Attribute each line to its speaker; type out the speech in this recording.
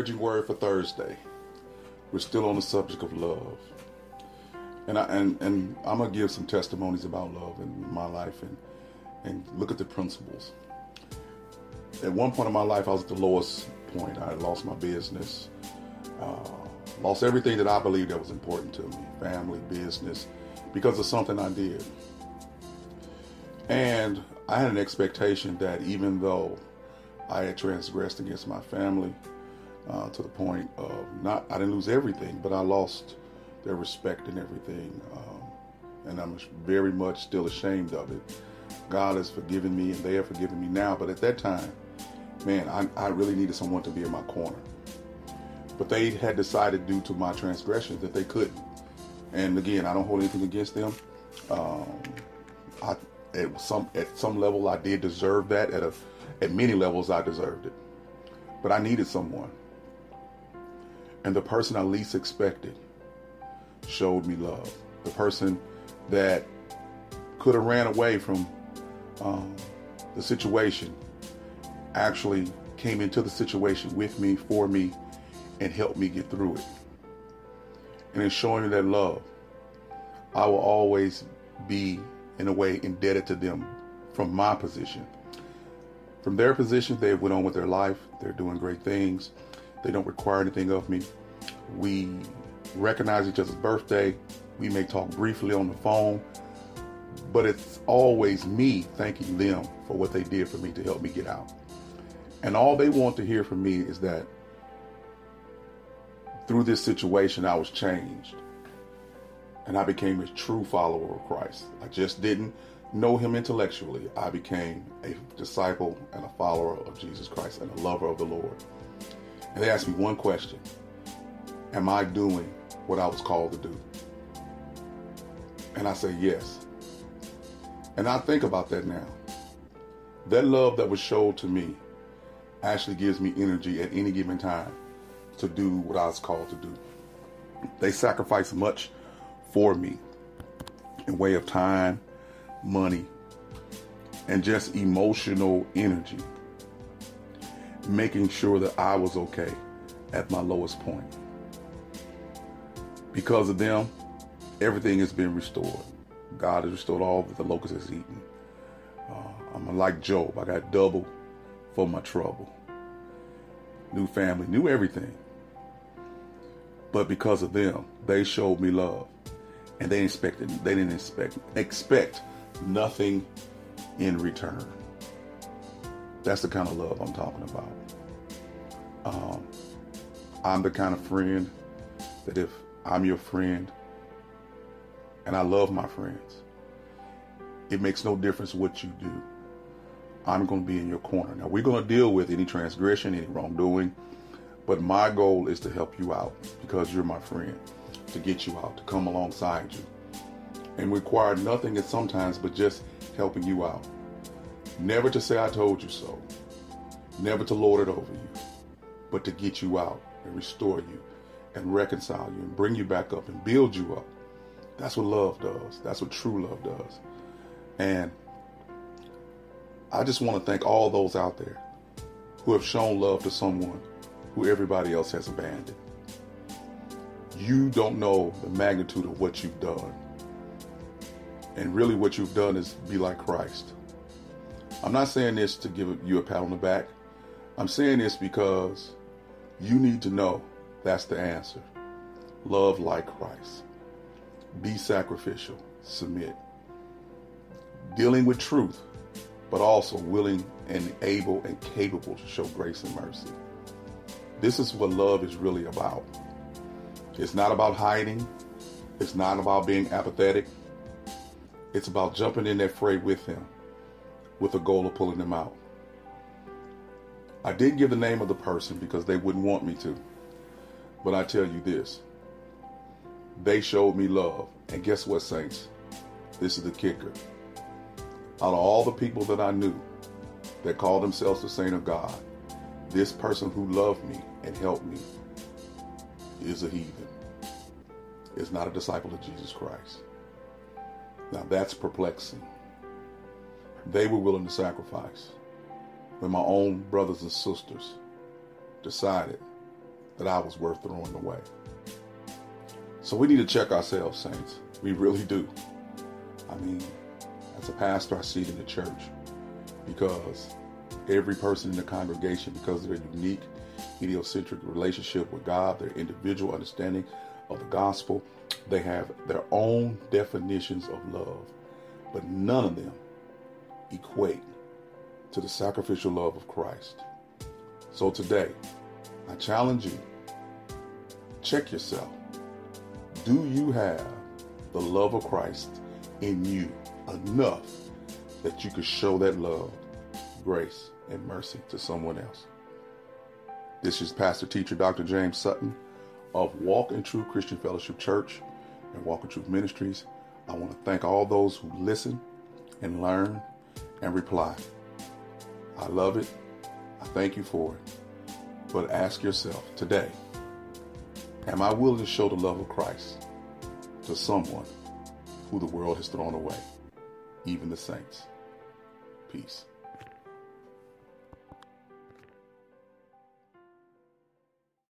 Speaker 1: encouraging word for Thursday. We're still on the subject of love. And I and, and I'm gonna give some testimonies about love in my life and and look at the principles. At one point in my life I was at the lowest point. I had lost my business, uh, lost everything that I believed that was important to me, family, business, because of something I did. And I had an expectation that even though I had transgressed against my family uh, to the point of not, I didn't lose everything, but I lost their respect and everything. Um, and I'm very much still ashamed of it. God has forgiven me and they have forgiven me now. But at that time, man, I, I really needed someone to be in my corner. But they had decided due to my transgressions that they couldn't. And again, I don't hold anything against them. Um, I, at some at some level, I did deserve that. At a at many levels, I deserved it. But I needed someone. And the person I least expected showed me love. The person that could have ran away from um, the situation actually came into the situation with me, for me, and helped me get through it. And in showing me that love, I will always be, in a way, indebted to them from my position. From their position, they went on with their life. They're doing great things. They don't require anything of me. We recognize each other's birthday. We may talk briefly on the phone, but it's always me thanking them for what they did for me to help me get out. And all they want to hear from me is that through this situation, I was changed. And I became a true follower of Christ. I just didn't know him intellectually. I became a disciple and a follower of Jesus Christ and a lover of the Lord. And they asked me one question Am I doing what I was called to do? And I say yes. And I think about that now. That love that was showed to me actually gives me energy at any given time to do what I was called to do. They sacrifice much for me in way of time, money, and just emotional energy, making sure that I was okay at my lowest point. Because of them, everything has been restored. God has restored all that the locust has eaten. Uh, I'm like Job. I got double for my trouble. New family, new everything. But because of them, they showed me love, and they expected they didn't expect expect nothing in return. That's the kind of love I'm talking about. Um, I'm the kind of friend that if I'm your friend, and I love my friends, it makes no difference what you do. I'm going to be in your corner. Now, we're going to deal with any transgression, any wrongdoing, but my goal is to help you out because you're my friend, to get you out, to come alongside you, and require nothing at sometimes but just helping you out. Never to say I told you so, never to lord it over you, but to get you out and restore you and reconcile you and bring you back up and build you up. That's what love does. That's what true love does. And I just want to thank all those out there who have shown love to someone who everybody else has abandoned. You don't know the magnitude of what you've done. And really, what you've done is be like Christ. I'm not saying this to give you a pat on the back. I'm saying this because you need to know that's the answer. Love like Christ. Be sacrificial. Submit. Dealing with truth, but also willing and able and capable to show grace and mercy. This is what love is really about. It's not about hiding. It's not about being apathetic. It's about jumping in that fray with him with the goal of pulling them out. I didn't give the name of the person because they wouldn't want me to. But I tell you this they showed me love. And guess what, saints? This is the kicker. Out of all the people that I knew that called themselves the saint of God, this person who loved me and helped me is a heathen. Is not a disciple of Jesus Christ. Now that's perplexing. They were willing to sacrifice when my own brothers and sisters decided that I was worth throwing away. So we need to check ourselves, saints. We really do. I mean, as a pastor, I see it in the church because every person in the congregation, because of their unique, idiocentric relationship with God, their individual understanding of the gospel, they have their own definitions of love, but none of them equate to the sacrificial love of Christ. So today, I challenge you check yourself. Do you have the love of Christ in you enough that you could show that love, grace, and mercy to someone else? This is Pastor Teacher Dr. James Sutton of Walk in Truth Christian Fellowship Church and Walk in Truth Ministries. I want to thank all those who listen and learn and reply. I love it. I thank you for it. But ask yourself today Am I willing to show the love of Christ to someone who the world has thrown away, even the saints? Peace.